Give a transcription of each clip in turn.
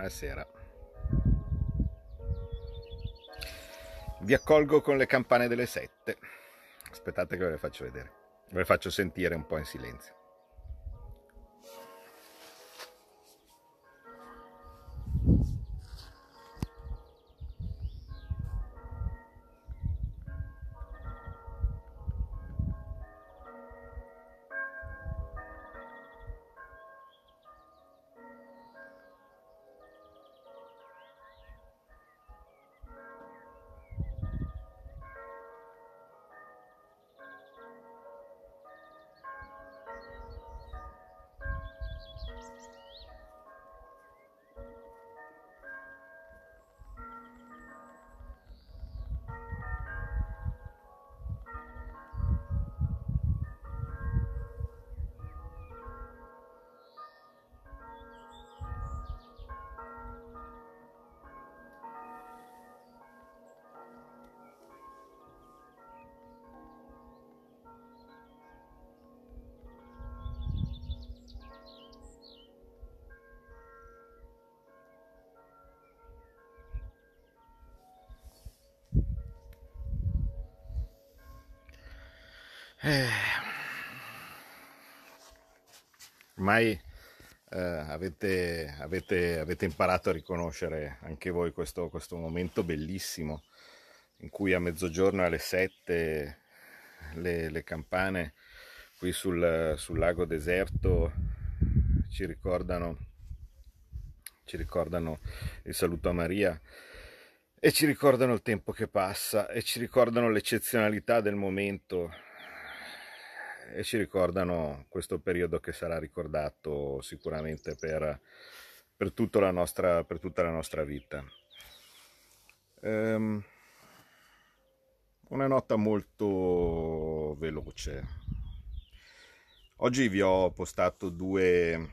Buonasera. Vi accolgo con le campane delle sette. Aspettate che ve le faccio vedere. Ve le faccio sentire un po' in silenzio. Eh, ormai eh, avete, avete, avete, imparato a riconoscere anche voi questo, questo, momento bellissimo in cui a mezzogiorno alle 7 le, le campane qui sul, sul, lago deserto ci ricordano, ci ricordano il saluto a Maria e ci ricordano il tempo che passa e ci ricordano l'eccezionalità del momento e ci ricordano questo periodo che sarà ricordato sicuramente per, per, tutta, la nostra, per tutta la nostra vita. Um, una nota molto veloce. Oggi vi ho postato due,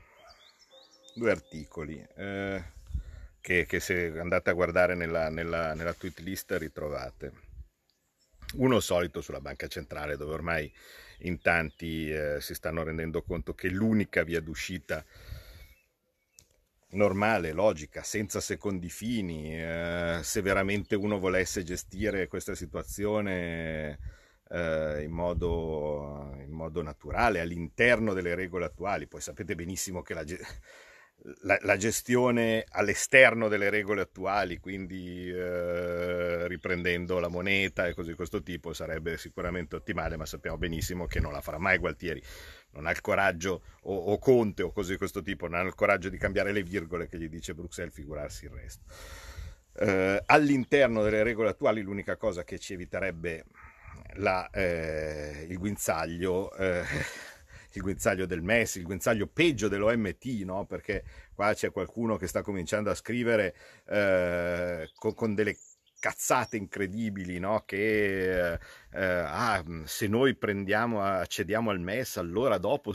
due articoli eh, che, che, se andate a guardare nella, nella, nella tweet list ritrovate. Uno solito sulla banca centrale dove ormai in tanti eh, si stanno rendendo conto che l'unica via d'uscita normale, logica, senza secondi fini, eh, se veramente uno volesse gestire questa situazione eh, in, modo, in, modo, naturale, all'interno delle regole attuali, poi sapete benissimo che la, la, la gestione all'esterno delle regole attuali, quindi eh, riprendendo la moneta e cose di questo tipo, sarebbe sicuramente ottimale, ma sappiamo benissimo che non la farà mai Gualtieri. Non ha il coraggio, o, o Conte o cose di questo tipo, non ha il coraggio di cambiare le virgole che gli dice Bruxelles, figurarsi il resto. Eh, all'interno delle regole attuali l'unica cosa che ci eviterebbe la, eh, il guinzaglio eh, il guinzaglio del MES, il guinzaglio peggio dell'OMT, no? perché qua c'è qualcuno che sta cominciando a scrivere eh, con, con, delle cazzate incredibili, no? che eh, ah, se noi prendiamo, accediamo al MES, allora dopo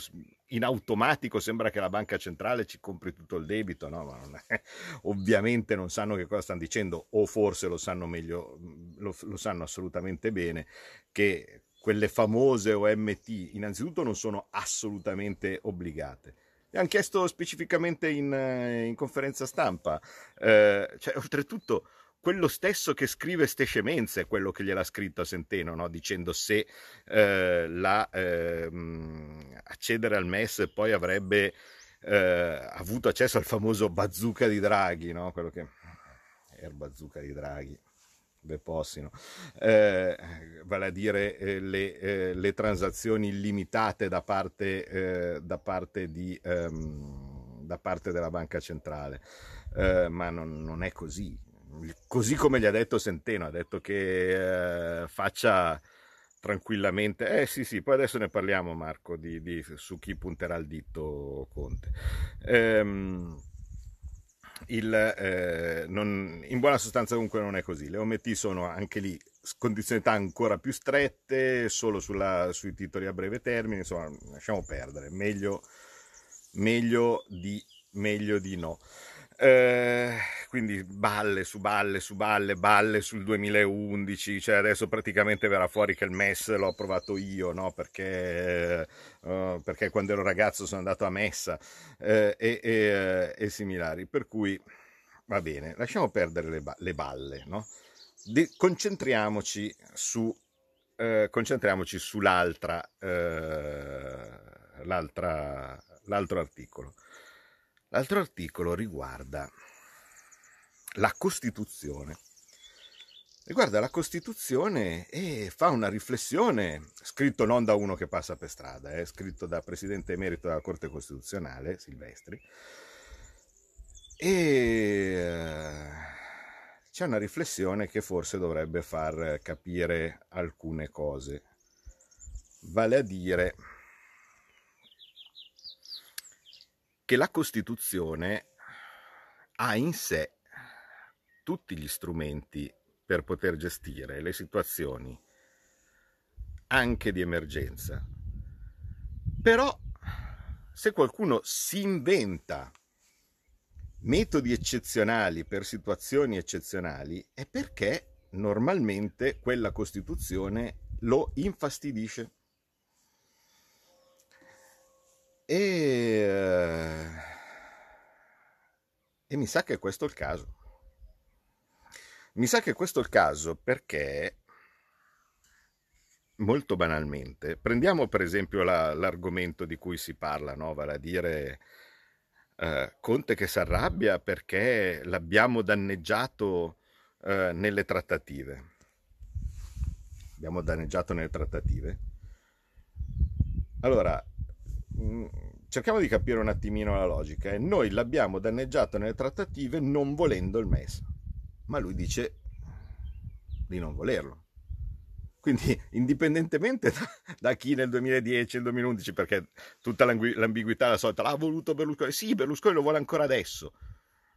in automatico sembra che la banca centrale ci compri tutto il debito, no? Ma non è, ovviamente non sanno che cosa stanno dicendo, o forse lo sanno meglio, lo, lo sanno assolutamente bene, che quelle famose OMT, innanzitutto non sono assolutamente obbligate. Mi hanno chiesto specificamente in, eh, in conferenza stampa, eh, cioè, oltretutto quello stesso che scrive ste scemenze è quello che gliel'ha scritto a Centeno, no? dicendo se eh, la, eh, accedere al MES poi avrebbe eh, avuto accesso al famoso bazooka di Draghi, no? quello che era il bazooka di Draghi depossino, eh, vale a dire eh, le, eh, le, transazioni illimitate da parte, eh, da parte, di, ehm, da parte della banca centrale, eh, ma non, non, è così. Così come gli ha detto Centeno, ha detto che eh, faccia tranquillamente. Eh sì, sì, poi adesso ne parliamo Marco di, di su chi punterà il dito Conte. Ehm, il, eh, non, in buona sostanza comunque non è così. Le OMT sono anche lì condizionalità ancora più strette, solo sulla, sui titoli a breve termine, insomma lasciamo perdere, meglio, meglio, di, meglio di no. Eh, quindi balle su balle su balle, balle sul 2011, cioè adesso praticamente verrà fuori che il MES l'ho approvato io, no? perché, uh, perché, quando ero ragazzo sono andato a messa eh, e, e, e, similari, per cui va bene, lasciamo perdere le, ba- le balle, no? De- concentriamoci, su, eh, concentriamoci sull'altra, eh, l'altro articolo. L'altro articolo riguarda la Costituzione. Riguarda la Costituzione e fa una riflessione, scritto non da uno che passa per strada, è eh, scritto da Presidente Emerito della Corte Costituzionale, Silvestri, e eh, c'è una riflessione che forse dovrebbe far capire alcune cose, vale a dire che la Costituzione ha in sé tutti gli strumenti per poter gestire le situazioni anche di emergenza. Però se qualcuno si inventa metodi eccezionali per situazioni eccezionali è perché normalmente quella Costituzione lo infastidisce. E, eh, e mi sa che questo è il caso. Mi sa che questo è il caso perché, molto banalmente, prendiamo per esempio la, l'argomento di cui si parla, no? vale a dire eh, Conte che si arrabbia perché l'abbiamo danneggiato eh, nelle trattative. Abbiamo danneggiato nelle trattative. Allora, cerchiamo di capire un attimino la logica. Eh. Noi l'abbiamo danneggiato nelle trattative non volendo il MES, ma lui dice di non volerlo. Quindi, indipendentemente da, chi nel 2010 e nel 2011, perché tutta l'ambiguità la solita, l'ha voluto Berlusconi, sì, Berlusconi lo vuole ancora adesso.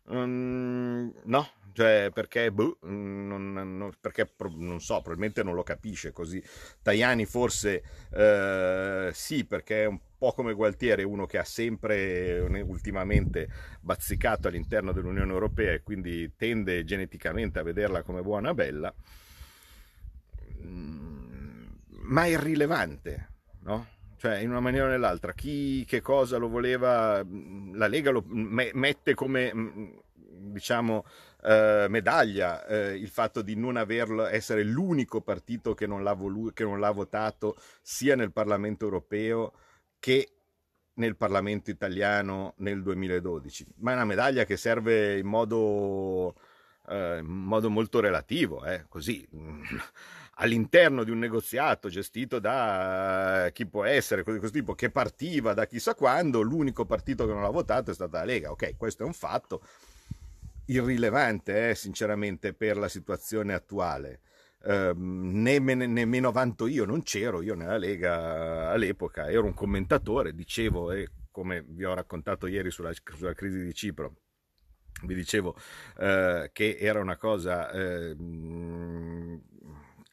Um, no, cioè perché, boh, non, non, perché non so, probabilmente non lo capisce così. Tajani forse eh, sì, perché è un po' come Gualtieri, uno che ha sempre ultimamente bazzicato all'interno dell'Unione Europea e quindi tende geneticamente a vederla come buona bella ma irrilevante, no? Cioè, in una maniera o nell'altra, chi che cosa lo voleva, la Lega lo mette come, diciamo, eh, medaglia eh, il fatto di non averlo, essere l'unico partito che non, l'ha voluto, che non l'ha votato sia nel Parlamento europeo che nel Parlamento italiano nel 2012, ma è una medaglia che serve in modo, eh, in modo molto relativo, eh, così all'interno di un negoziato gestito da chi può essere, così, questo tipo, che partiva da chissà quando, l'unico partito che non l'ha votato è stata la Lega. Ok, questo è un fatto irrilevante, eh, sinceramente, per la situazione attuale. Ne, nemmeno vanto io, non c'ero io nella Lega all'epoca, ero un commentatore, dicevo, e come vi ho raccontato ieri sulla, sulla crisi di Cipro, vi dicevo uh, che era una cosa uh,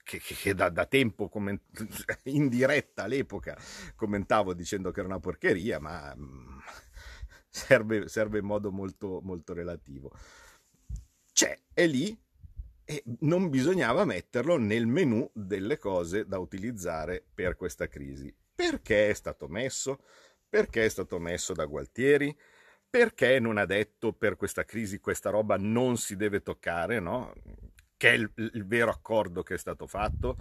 che, che da, da, tempo comment- in diretta all'epoca commentavo dicendo che era una porcheria, ma mm, serve, serve in modo molto, molto relativo. C'è, è lì e non bisognava metterlo nel menu delle cose da utilizzare per questa crisi. Perché è stato messo? Perché è stato messo da Gualtieri? Perché non ha detto per questa crisi questa roba non si deve toccare, no? che è il, il vero accordo che è stato fatto.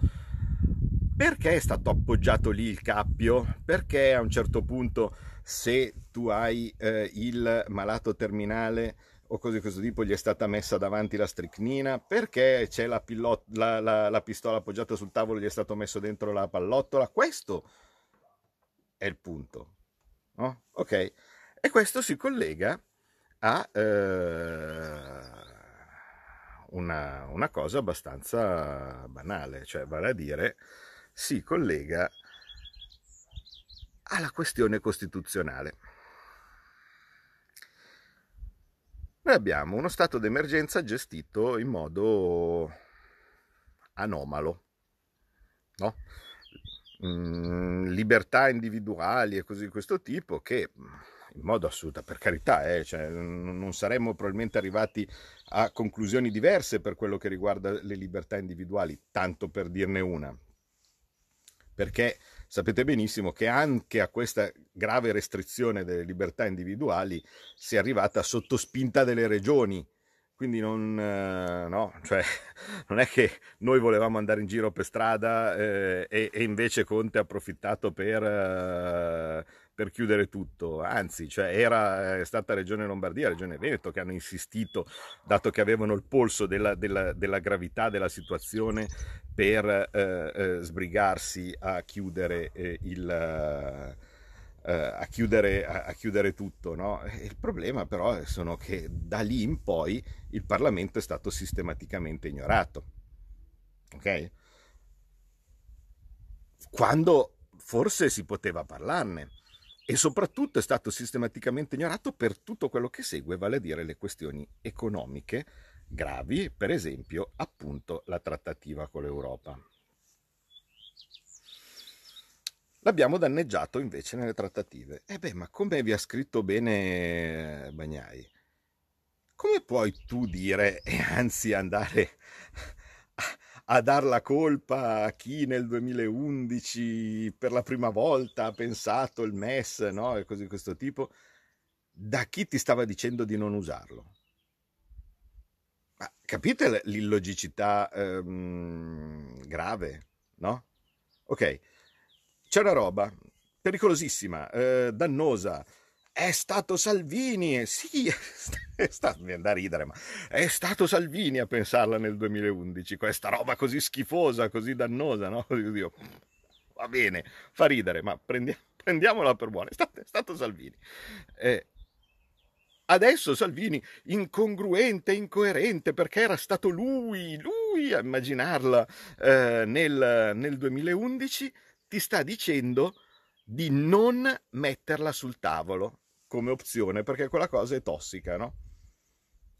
Perché è stato appoggiato lì il cappio? Perché a un certo punto se tu hai eh, il malato terminale o cose di questo tipo gli è stata messa davanti la stricnina? Perché c'è la, pillot- la, la, la pistola appoggiata sul tavolo gli è stato messo dentro la pallottola? Questo è il punto. No? Ok? E questo si collega a... Eh, una, una cosa abbastanza banale, cioè vale a dire si collega alla questione costituzionale. Noi abbiamo uno stato d'emergenza gestito in modo anomalo, no? mm, libertà individuali e così di questo tipo che in modo assoluto, per carità, eh, cioè, non saremmo probabilmente arrivati a conclusioni diverse per quello che riguarda le libertà individuali, tanto per dirne una. Perché sapete benissimo che anche a questa grave restrizione delle libertà individuali si è arrivata sotto spinta delle regioni, quindi non, eh, no, cioè, non, è che noi volevamo andare in giro per strada eh, e, e, invece Conte ha approfittato per, eh, per chiudere tutto, anzi, cioè, era è stata Regione Lombardia, Regione Veneto che hanno insistito, dato che avevano il polso della, della, della gravità della situazione, per eh, eh, sbrigarsi a chiudere il eh, a, chiudere, a, chiudere, tutto. No? Il problema però è che da lì in poi il Parlamento è stato sistematicamente ignorato. Ok? Quando forse si poteva parlarne e soprattutto è stato sistematicamente ignorato per tutto quello che segue, vale a dire le questioni economiche gravi, per esempio appunto la trattativa con l'Europa. L'abbiamo danneggiato invece nelle trattative. E eh beh, ma come vi ha scritto bene Bagnai? Come puoi tu dire e anzi andare a, a dar la colpa a chi nel 2011 per la prima volta ha pensato il MES, no? E così di questo tipo, da chi ti stava dicendo di non usarlo? Ma capite l'illogicità ehm, grave, no? Ok c'è una roba pericolosissima, eh, dannosa. È stato Salvini, sì, è stato, mi da ridere, ma è stato Salvini a pensarla nel 2011, questa roba così schifosa, così dannosa, no? Io, va bene, fa ridere, ma prendi, prendiamola per buona, è stato, è stato Salvini. Eh, adesso Salvini, incongruente, incoerente, perché era stato lui, lui a immaginarla eh, nel, nel 2011, ti sta dicendo di non metterla sul tavolo come opzione perché quella cosa è tossica, no?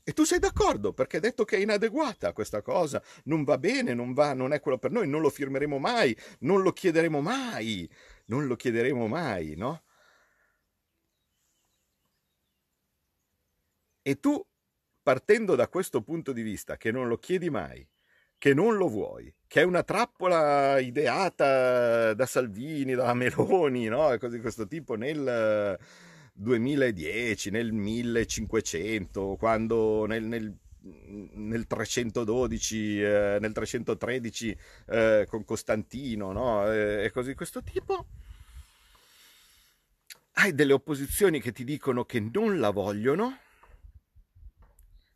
E tu sei d'accordo perché hai detto che è inadeguata questa cosa, non va bene, non va, non è quello per noi, non lo firmeremo mai, non lo chiederemo mai, non lo chiederemo mai, no? E tu, partendo da questo punto di vista, che non lo chiedi mai, che non lo vuoi, che è una trappola ideata da Salvini, da Meloni, no? cose di questo tipo nel 2010, nel 1500, quando nel, nel nel 312, eh, nel 313 eh, con Costantino, no? E cose di questo tipo. Hai delle opposizioni che ti dicono che non la vogliono,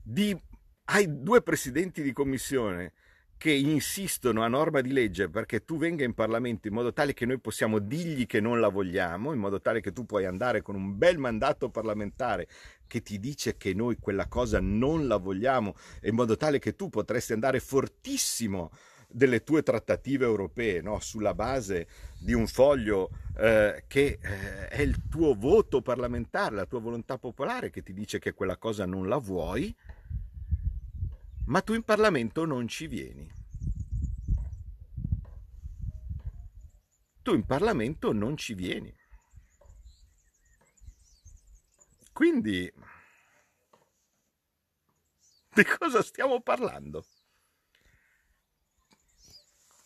di... hai due presidenti di commissione che insistono a norma di legge perché tu venga in Parlamento in modo tale che noi possiamo dirgli che non la vogliamo, in modo tale che tu puoi andare con un bel mandato parlamentare che ti dice che noi quella cosa non la vogliamo, in modo tale che tu potresti andare fortissimo delle tue trattative europee no? sulla base di un foglio eh, che eh, è il tuo voto parlamentare, la tua volontà popolare che ti dice che quella cosa non la vuoi ma tu in Parlamento non ci vieni. Tu in Parlamento non ci vieni. Quindi, di cosa stiamo parlando?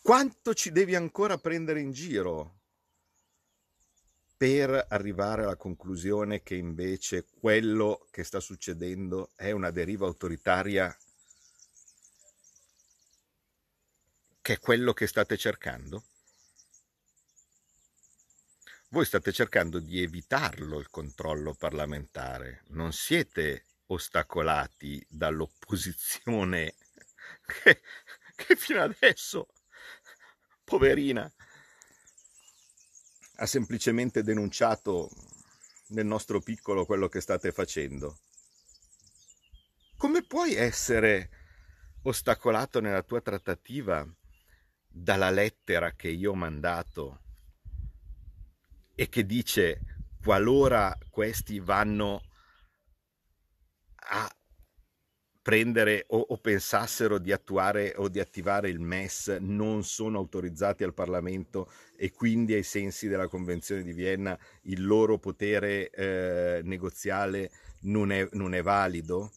Quanto ci devi ancora prendere in giro per arrivare alla conclusione che invece quello che sta succedendo è una deriva autoritaria che è quello che state cercando? Voi state cercando di evitarlo il controllo parlamentare, non siete ostacolati dall'opposizione che, che fino adesso, poverina, ha semplicemente denunciato nel nostro piccolo quello che state facendo. Come puoi essere ostacolato nella tua trattativa dalla lettera che io ho mandato e che dice qualora questi vanno a prendere o, o, pensassero di attuare o di attivare il MES non sono autorizzati al Parlamento e quindi ai sensi della Convenzione di Vienna il loro potere eh, negoziale non è, non è valido?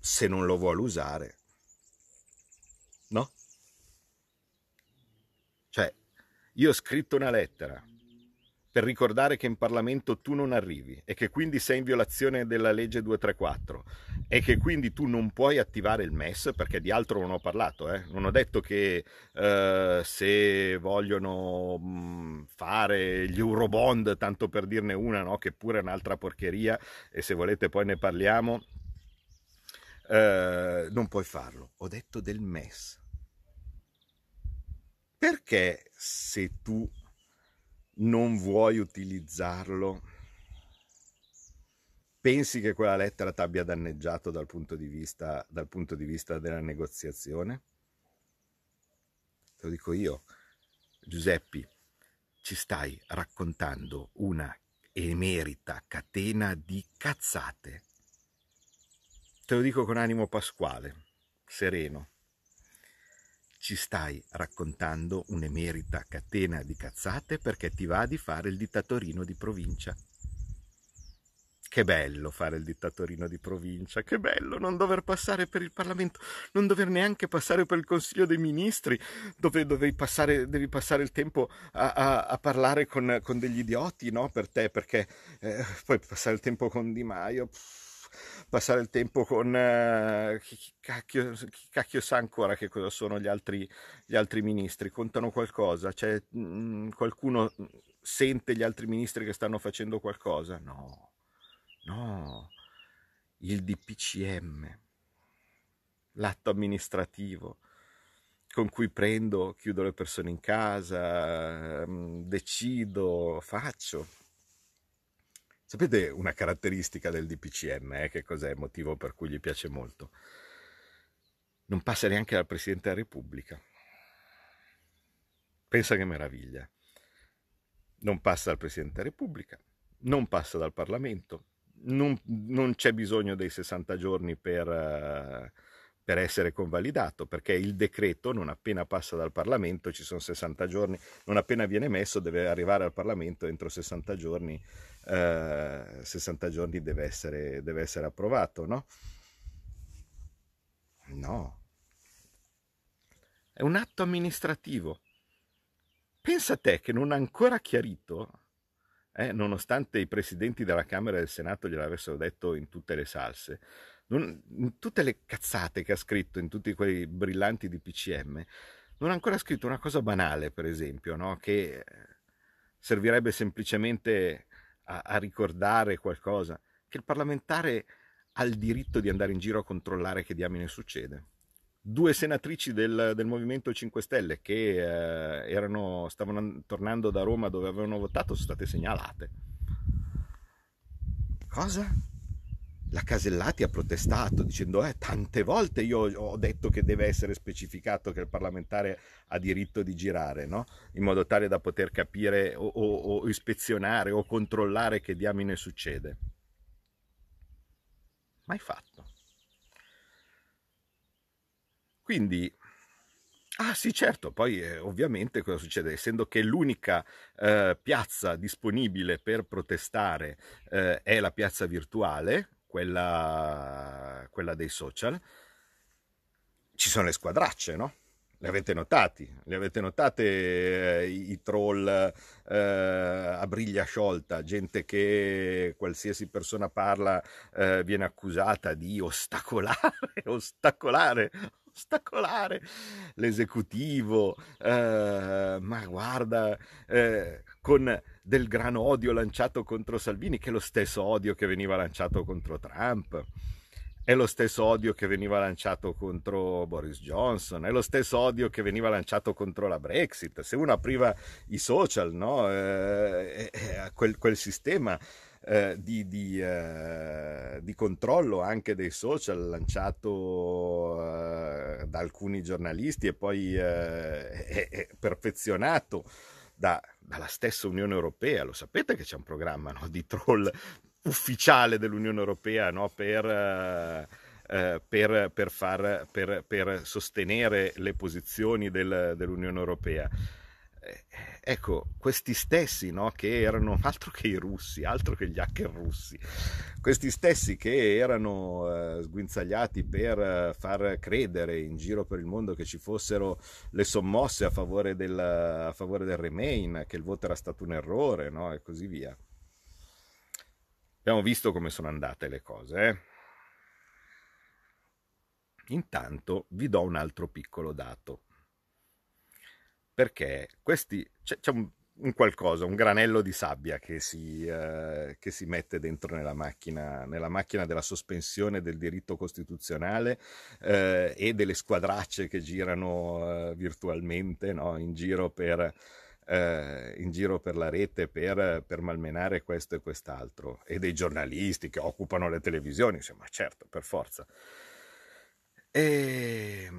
Se non lo vuole usare no? Cioè, io ho scritto una lettera per ricordare che in Parlamento tu non arrivi e che quindi sei in violazione della legge 234 e che quindi tu non puoi attivare il MES perché di altro non ho parlato, eh? non ho detto che eh, se vogliono fare gli Eurobond, tanto per dirne una, no? che pure è un'altra porcheria e se volete poi ne parliamo, eh, non puoi farlo. Ho detto del MES. Perché se tu non vuoi utilizzarlo, pensi che quella lettera ti abbia danneggiato dal punto, di vista, dal punto di vista della negoziazione? Te lo dico io, Giuseppi, ci stai raccontando una emerita catena di cazzate. Te lo dico con animo pasquale, sereno ci stai raccontando un'emerita catena di cazzate perché ti va di fare il dittatorino di provincia. Che bello fare il dittatorino di provincia, che bello non dover passare per il Parlamento, non dover neanche passare per il Consiglio dei Ministri, dove devi passare, devi passare il tempo a, a, a parlare con, con, degli idioti, no? Per te, perché eh, poi passare il tempo con Di Maio... Pff, passare il tempo con eh, chi, cacchio, chi, cacchio, sa ancora che cosa sono gli altri, gli altri ministri, contano qualcosa, cioè, mh, mm, qualcuno sente gli altri ministri che stanno facendo qualcosa? No, no, il DPCM, l'atto amministrativo con cui prendo, chiudo le persone in casa, mm, decido, faccio. Sapete una caratteristica del DPCM, eh, che cos'è il motivo per cui gli piace molto? Non passa neanche dal Presidente della Repubblica. Pensa che meraviglia. Non passa dal Presidente della Repubblica, non passa dal Parlamento, non, non c'è bisogno dei 60 giorni per... Uh, per essere convalidato, perché il decreto non appena passa dal Parlamento, ci sono 60 giorni, non appena viene messo deve arrivare al Parlamento entro 60 giorni, eh, 60 giorni deve essere, deve essere approvato, no? No. È un atto amministrativo. Pensa a te che non ha ancora chiarito, eh, nonostante i presidenti della Camera e del Senato gliel'avessero detto in tutte le salse, non, in tutte le cazzate che ha scritto in tutti quei brillanti di PCM, non ha ancora scritto una cosa banale, per esempio, no? che servirebbe semplicemente a, a ricordare qualcosa, che il parlamentare ha il diritto di andare in giro a controllare che diamine succede. Due senatrici del, del Movimento 5 Stelle che eh, erano, stavano tornando da Roma dove avevano votato sono state segnalate. Cosa? La Casellati ha protestato dicendo eh, tante volte io ho detto che deve essere specificato che il parlamentare ha diritto di girare, no? in modo tale da poter capire o, o, o ispezionare o controllare che diamine succede. Mai fatto. Quindi, ah sì certo, poi eh, ovviamente cosa succede? Essendo che l'unica eh, piazza disponibile per protestare eh, è la piazza virtuale, quella, quella dei social, ci sono le squadracce, no? Le avete notati? Le avete notate eh, i troll eh, a briglia sciolta, gente che qualsiasi persona parla eh, viene accusata di ostacolare, ostacolare, ostacolare l'esecutivo, eh, ma guarda, eh, con del gran odio lanciato contro Salvini, che è lo stesso odio che veniva lanciato contro Trump, è lo stesso odio che veniva lanciato contro Boris Johnson, è lo stesso odio che veniva lanciato contro la Brexit. Se uno apriva i social, no? eh, eh, quel, quel, sistema eh, di, di, eh, di, controllo anche dei social lanciato eh, da alcuni giornalisti e poi eh, perfezionato da, dalla stessa Unione Europea. Lo sapete che c'è un programma no, di troll ufficiale dell'Unione Europea no, per, eh, eh, per, per, far, per, sostenere le posizioni del, dell'Unione Europea. Ecco, questi stessi, no, che erano altro che i russi, altro che gli hacker russi, questi stessi che erano eh, sguinzagliati per eh, far credere in giro per il mondo che ci fossero le sommosse a favore del, a favore del Remain, che il voto era stato un errore, no, e così via. Abbiamo visto come sono andate le cose. Eh? Intanto vi do un altro piccolo dato. Perché questi, c'è, c'è un, un, qualcosa, un granello di sabbia che si, eh, che si mette dentro nella macchina, nella macchina, della sospensione del diritto costituzionale eh, e delle squadracce che girano eh, virtualmente no? in giro per eh, in giro per la rete per, per, malmenare questo e quest'altro, e dei giornalisti che occupano le televisioni, insomma, certo, per forza. E...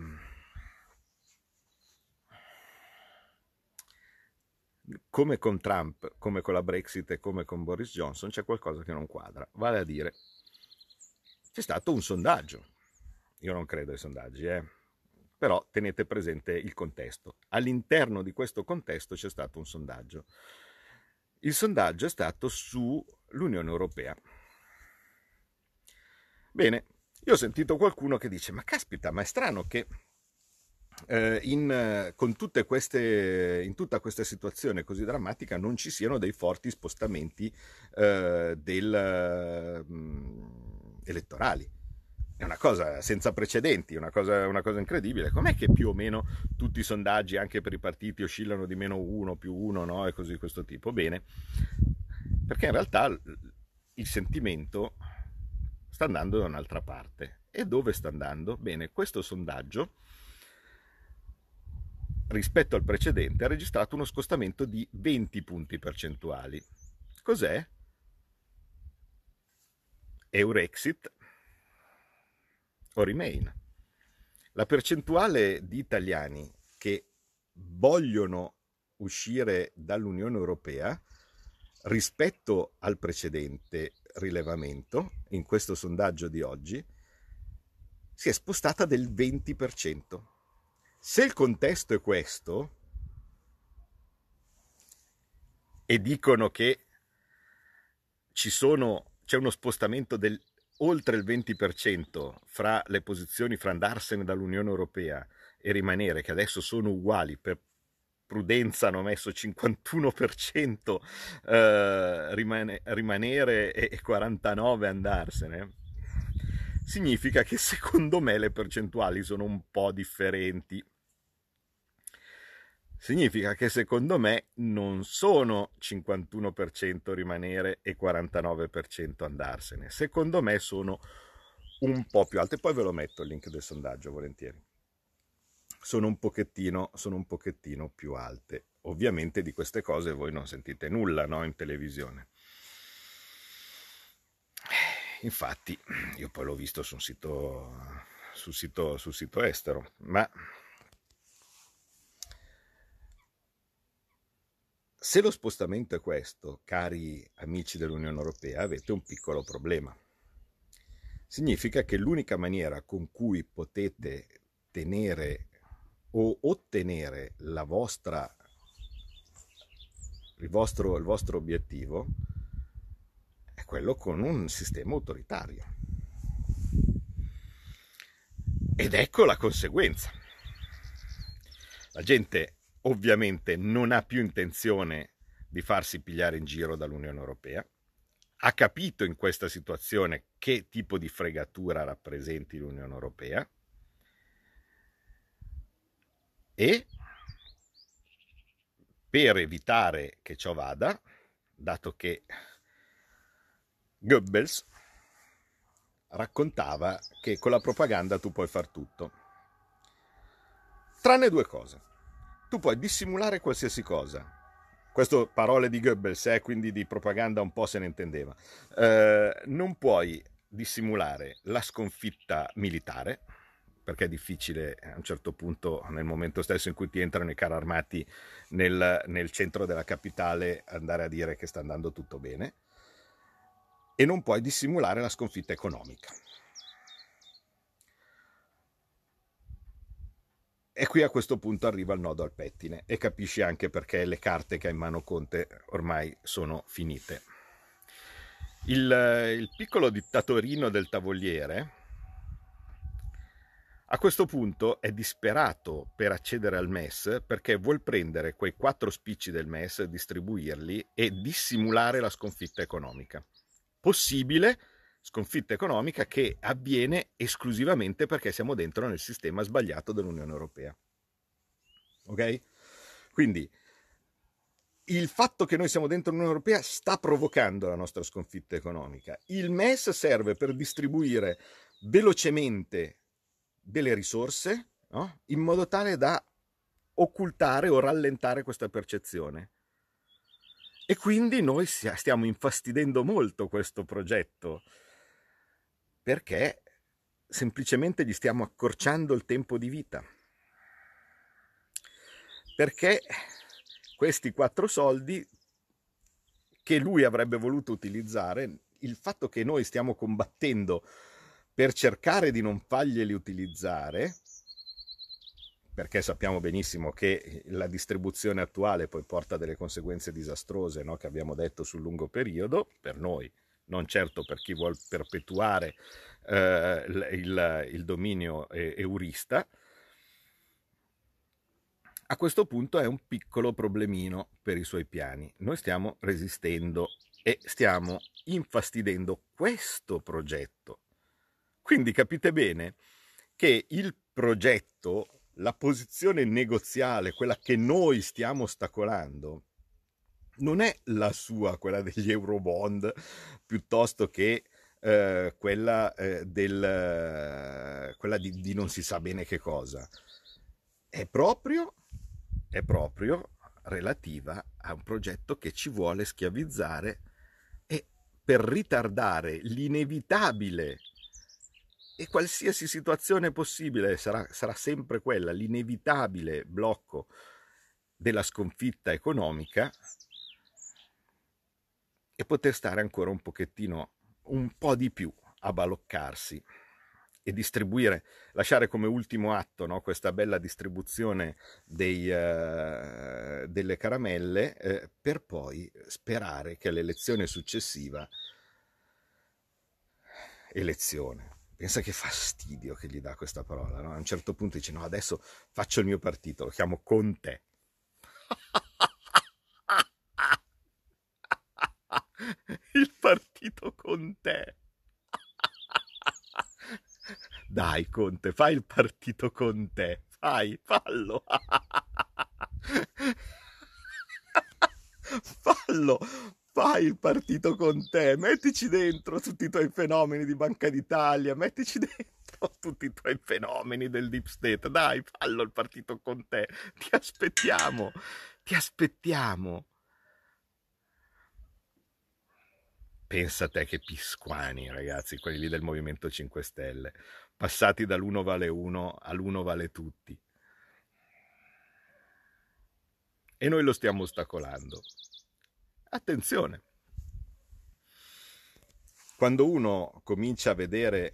come con Trump, come con la Brexit e come con Boris Johnson, c'è qualcosa che non quadra. Vale a dire, c'è stato un sondaggio. Io non credo ai sondaggi, eh però tenete presente il contesto. All'interno di questo contesto c'è stato un sondaggio. Il sondaggio è stato sull'Unione Europea. Bene, io ho sentito qualcuno che dice, ma caspita, ma è strano che in, con tutte queste, in tutta questa situazione così drammatica non ci siano dei forti spostamenti eh, del, mh, elettorali è una cosa senza precedenti, una cosa, una cosa incredibile. Com'è che più o meno tutti i sondaggi, anche per i partiti, oscillano di meno uno, più uno, no? E così questo tipo? Bene, perché in realtà il sentimento sta andando da un'altra parte. E dove sta andando? Bene, questo sondaggio rispetto al precedente ha registrato uno scostamento di 20 punti percentuali. Cos'è? Eurexit o Remain. La percentuale di italiani che vogliono uscire dall'Unione Europea rispetto al precedente rilevamento, in questo sondaggio di oggi, si è spostata del 20%. Se il contesto è questo, e dicono che sono, c'è uno spostamento del oltre il 20% fra le posizioni fra andarsene dall'Unione Europea e rimanere, che adesso sono uguali, per prudenza hanno messo 51% eh, rimane, rimanere e 49% andarsene, significa che secondo me le percentuali sono un po' differenti Significa che secondo me non sono 51% rimanere e 49% andarsene. Secondo me sono un po' più alte. Poi ve lo metto il link del sondaggio volentieri. Sono un pochettino, sono un pochettino più alte. Ovviamente di queste cose voi non sentite nulla no? in televisione. Infatti, io poi l'ho visto sul sito, sul sito, sul sito estero, ma Se lo spostamento è questo, cari amici dell'Unione Europea, avete un piccolo problema. Significa che l'unica maniera con cui potete tenere o ottenere vostra, il, vostro, il vostro obiettivo è quello con un sistema autoritario. Ed ecco la conseguenza. La gente ovviamente non ha più intenzione di farsi pigliare in giro dall'Unione Europea, ha capito in questa situazione che tipo di fregatura rappresenti l'Unione Europea e per evitare che ciò vada, dato che Goebbels raccontava che con la propaganda tu puoi far tutto, tranne due cose tu puoi dissimulare qualsiasi cosa. Questo parole di Goebbels, eh, quindi di propaganda un po' se ne intendeva. Eh, non puoi dissimulare la sconfitta militare, perché è difficile a un certo punto, nel momento stesso in cui ti entrano i carri armati nel, nel centro della capitale, andare a dire che sta andando tutto bene, e non puoi dissimulare la sconfitta economica. E qui a questo punto arriva il nodo al pettine e capisci anche perché le carte che ha in mano Conte ormai sono finite. Il, il piccolo dittatorino del tavoliere a questo punto è disperato per accedere al MES perché vuol prendere quei quattro spicci del MES, distribuirli e dissimulare la sconfitta economica. Possibile sconfitta economica che avviene esclusivamente perché siamo dentro nel sistema sbagliato dell'Unione Europea. Ok? Quindi il fatto che noi siamo dentro l'Unione Europea sta provocando la nostra sconfitta economica. Il MES serve per distribuire velocemente delle risorse no? in modo tale da occultare o rallentare questa percezione. E quindi noi stiamo infastidendo molto questo progetto perché semplicemente gli stiamo accorciando il tempo di vita. Perché questi quattro soldi che lui avrebbe voluto utilizzare, il fatto che noi stiamo combattendo per cercare di non farglieli utilizzare, perché sappiamo benissimo che la distribuzione attuale poi porta delle conseguenze disastrose, no? che abbiamo detto sul lungo periodo, per noi, non certo per chi vuole perpetuare eh, il, il, dominio eurista, a questo punto è un piccolo problemino per i suoi piani. Noi stiamo resistendo e stiamo infastidendo questo progetto quindi capite bene che il progetto, la posizione negoziale, quella che noi stiamo ostacolando, non è la sua, quella degli Eurobond, piuttosto che eh, quella, eh, del, quella di, di, non si sa bene che cosa. È proprio, è proprio relativa a un progetto che ci vuole schiavizzare e per ritardare l'inevitabile e qualsiasi situazione possibile sarà, sarà sempre quella, l'inevitabile blocco della sconfitta economica e poter stare ancora un pochettino, un po' di più a baloccarsi e distribuire, lasciare come ultimo atto no, questa bella distribuzione dei, uh, delle caramelle eh, per poi sperare che all'elezione successiva, elezione, Pensa che fastidio che gli dà questa parola. No? A un certo punto dice: No, adesso faccio il mio partito, lo chiamo con te. il partito con te. Dai, Conte, fai il partito con te. Fai, fallo. fallo, fai il partito con te, mettici dentro tutti i tuoi fenomeni di Banca d'Italia, mettici dentro tutti i tuoi fenomeni del deep state, dai, fallo il partito con te, ti aspettiamo, ti aspettiamo. Pensa a te che pisquani, ragazzi, quelli lì del Movimento 5 Stelle, passati dall'uno vale uno all'uno vale tutti. E noi lo stiamo ostacolando. Attenzione, quando uno comincia a vedere,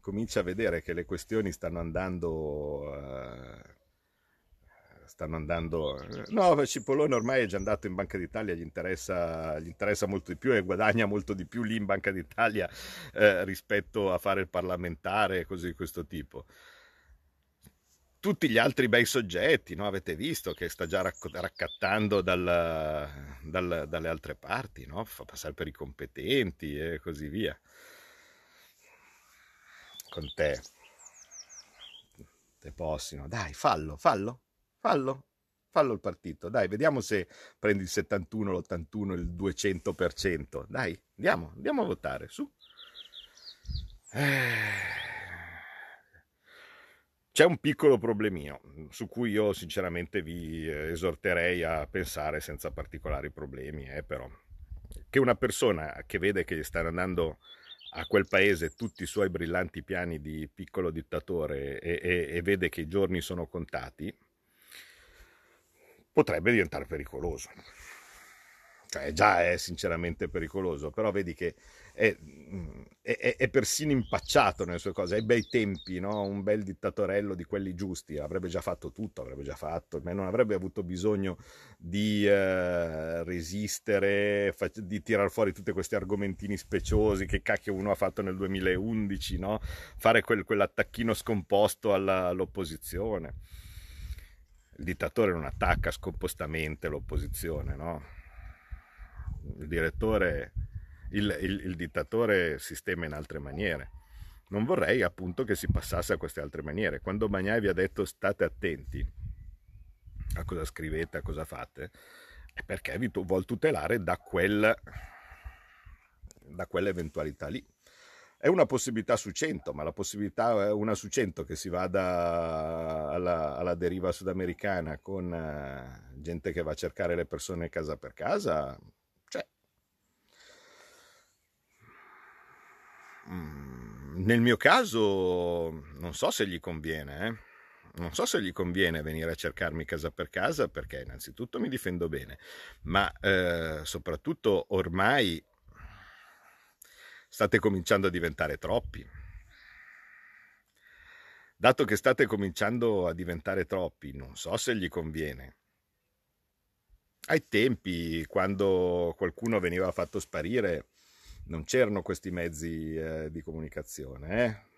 comincia a vedere che le questioni stanno andando... Uh, stanno andando... No, Cipollone ormai è già andato in Banca d'Italia, gli interessa, gli interessa molto di più e guadagna molto di più lì in Banca d'Italia eh, rispetto a fare il parlamentare e cose di questo tipo tutti gli altri bei soggetti, no? avete visto che sta già raccattando dal, dal, dalle altre parti, no? fa passare per i competenti e così via. Con te, te possino, dai, fallo, fallo, fallo, fallo il partito, dai, vediamo se prendi il 71, l'81, il 200%, dai, andiamo, andiamo a votare, su. Eh c'è un piccolo problemino su cui io sinceramente vi esorterei a pensare senza particolari problemi, eh, però. Che una persona che vede che stanno andando a quel paese tutti i suoi brillanti piani di piccolo dittatore e, e, e vede che i giorni sono contati, potrebbe diventare pericoloso. cioè già è sinceramente pericoloso, però vedi che è, è, è, persino impacciato nelle sue cose, ai bei tempi, no? un bel dittatorello di quelli giusti, avrebbe già fatto tutto, avrebbe già fatto, ma non avrebbe avuto bisogno di eh, resistere, di tirare fuori tutti questi argomentini speciosi che cacchio uno ha fatto nel 2011, no? fare quel, quell'attacchino scomposto alla, all'opposizione. Il dittatore non attacca scompostamente l'opposizione, no? Il direttore il, il, il dittatore sistema in altre maniere. Non vorrei appunto che si passasse a queste altre maniere. Quando Bagnai vi ha detto state attenti a cosa scrivete, a cosa fate, è perché vi vuol tutelare da, quel, da quell'eventualità lì. È una possibilità su 100, ma la possibilità è una su 100 che si vada alla, alla deriva sudamericana con uh, gente che va a cercare le persone casa per casa, Mm, nel mio caso non so se gli conviene, eh? non so se gli conviene venire a cercarmi casa per casa perché innanzitutto mi difendo bene, ma eh, soprattutto ormai state cominciando a diventare troppi. Dato che state cominciando a diventare troppi, non so se gli conviene. Ai tempi, quando qualcuno veniva fatto sparire, non c'erano questi mezzi eh, di comunicazione, eh?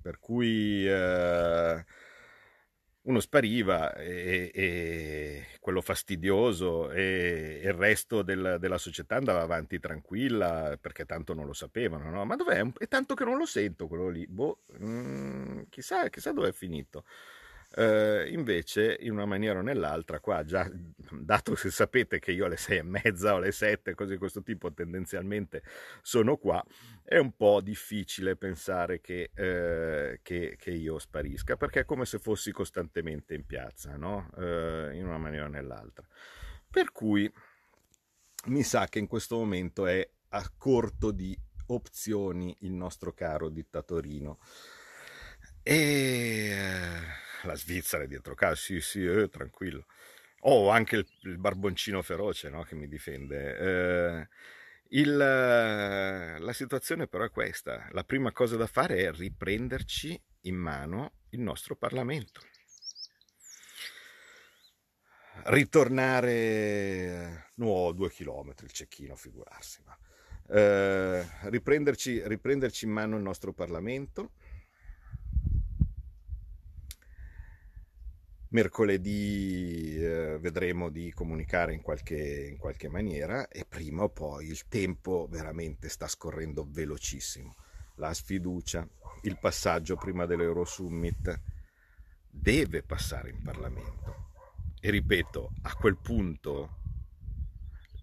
per cui eh, uno spariva e, e, quello fastidioso e, il resto del, della società andava avanti tranquilla perché tanto non lo sapevano, no? ma dov'è? È tanto che non lo sento quello lì, boh, mm, chissà, chissà dove è finito. Uh, invece, in una maniera o nell'altra, qua già, dato che sapete che io alle sei e mezza o alle sette, cose di questo tipo, tendenzialmente sono qua, è un po' difficile pensare che, uh, che, che io sparisca, perché è come se fossi costantemente in piazza, no? uh, in una maniera o nell'altra. Per cui mi sa che in questo momento è a corto di opzioni il nostro caro dittatorino. E la Svizzera è dietro casa, sì, sì, eh, tranquillo. Ho oh, anche il, il, barboncino feroce no, che mi difende. Eh, il, la situazione però è questa. La prima cosa da fare è riprenderci in mano il nostro Parlamento. Ritornare, no, due chilometri il cecchino, figurarsi, ma eh, riprenderci, riprenderci in mano il nostro Parlamento mercoledì eh, vedremo di comunicare in qualche, in qualche maniera e prima o poi il tempo veramente sta scorrendo velocissimo. La sfiducia, il passaggio prima dell'Eurosummit deve passare in Parlamento. E ripeto, a quel punto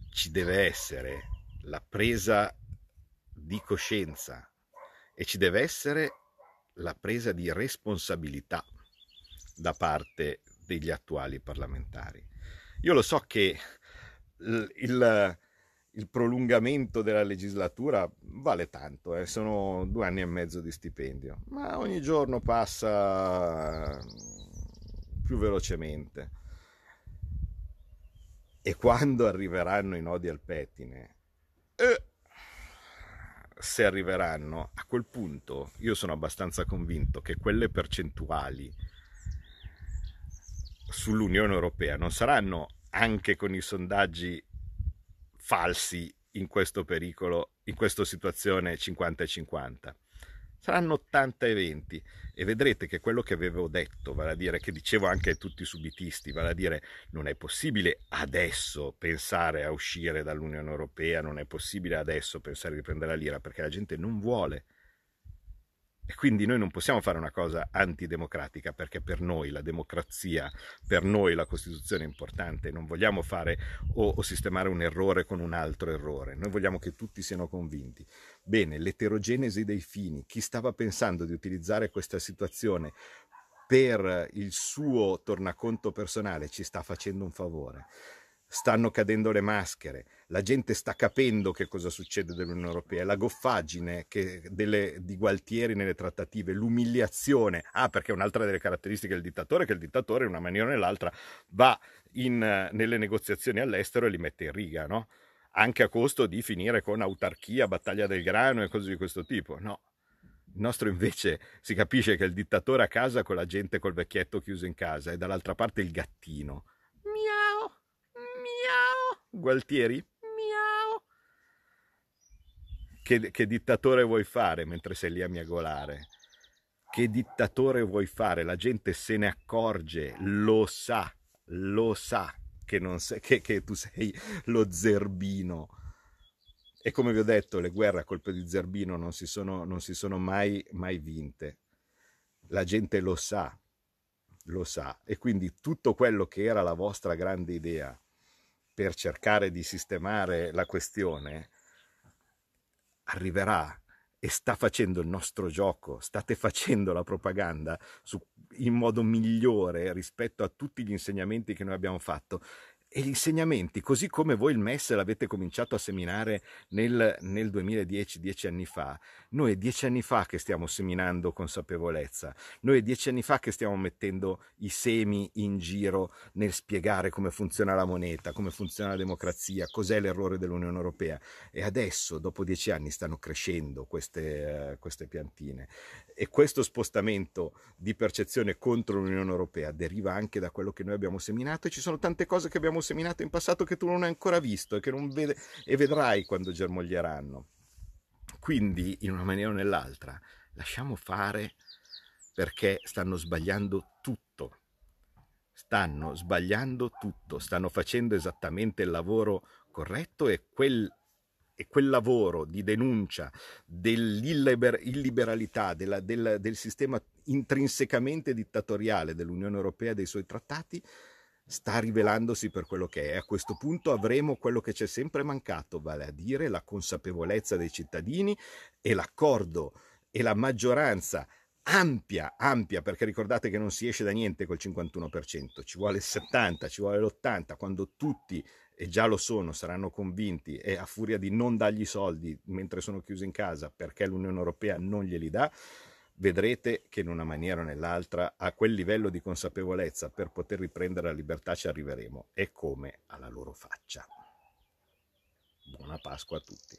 ci deve essere la presa di coscienza e ci deve essere la presa di responsabilità da parte degli attuali parlamentari. Io lo so che il, il prolungamento della legislatura vale tanto, eh? sono due anni e mezzo di stipendio, ma ogni giorno passa più velocemente. E quando arriveranno i nodi al pettine, eh, se arriveranno, a quel punto io sono abbastanza convinto che quelle percentuali sull'Unione Europea non saranno anche con i sondaggi falsi in questo pericolo, in questa situazione 50 50. Saranno 80 e 20 e vedrete che quello che avevo detto, vale a dire che dicevo anche a tutti i subitisti, vale a dire non è possibile adesso pensare a uscire dall'Unione Europea, non è possibile adesso pensare di prendere la lira perché la gente non vuole e quindi noi non possiamo fare una cosa antidemocratica perché per noi la democrazia, per noi la Costituzione è importante, non vogliamo fare o, o, sistemare un errore con un altro errore, noi vogliamo che tutti siano convinti. Bene, l'eterogenesi dei fini, chi stava pensando di utilizzare questa situazione per il suo tornaconto personale ci sta facendo un favore stanno cadendo le maschere, la gente sta capendo che cosa succede dell'Unione Europea, la goffaggine delle, di Gualtieri nelle trattative, l'umiliazione. Ah, perché un'altra delle caratteristiche del dittatore è che il dittatore in una maniera o nell'altra va in, nelle negoziazioni all'estero e li mette in riga, no? Anche a costo di finire con autarchia, battaglia del grano e cose di questo tipo. No, il nostro invece si capisce che il dittatore a casa con la gente col vecchietto chiuso in casa e dall'altra parte il gattino Gualtieri? Miau. Che, che dittatore vuoi fare mentre sei lì a miagolare? Che dittatore vuoi fare? La gente se ne accorge, lo sa, lo sa che, sei, che, che tu sei lo zerbino. E come vi ho detto, le guerre a colpo di zerbino non si sono, non si sono mai, mai vinte. La gente lo sa, lo sa. E quindi tutto quello che era la vostra grande idea, per cercare di sistemare la questione arriverà e sta facendo il nostro gioco, state facendo la propaganda su, in modo migliore rispetto a tutti gli insegnamenti che noi abbiamo fatto e gli insegnamenti, così come voi il MES l'avete cominciato a seminare nel, nel 2010, dieci anni fa, noi è dieci anni fa che stiamo seminando consapevolezza, noi è dieci anni fa che stiamo mettendo i semi in giro nel spiegare come funziona la moneta, come funziona la democrazia, cos'è l'errore dell'Unione Europea. E adesso, dopo dieci anni, stanno crescendo queste, uh, queste piantine. E questo spostamento di percezione contro l'Unione Europea deriva anche da quello che noi abbiamo seminato e ci sono tante cose che abbiamo seminato in passato che tu non hai ancora visto e che non vede e vedrai quando germoglieranno. Quindi, in una maniera o nell'altra, lasciamo fare perché stanno sbagliando tutto. Stanno sbagliando tutto, stanno facendo esattamente il lavoro corretto e quel e quel lavoro di denuncia dell'illiberalità, della, del, del sistema intrinsecamente dittatoriale dell'Unione Europea e dei suoi trattati sta rivelandosi per quello che è. A questo punto avremo quello che ci è sempre mancato, vale a dire la consapevolezza dei cittadini e l'accordo e la maggioranza ampia, ampia, perché ricordate che non si esce da niente col 51%, ci vuole il 70, ci vuole l'80, quando tutti, e già lo sono, saranno convinti e a furia di non dargli soldi mentre sono chiusi in casa perché l'Unione Europea non glieli dà, vedrete che in una maniera o nell'altra a quel livello di consapevolezza per poter riprendere la libertà ci arriveremo e come alla loro faccia. Buona Pasqua a tutti.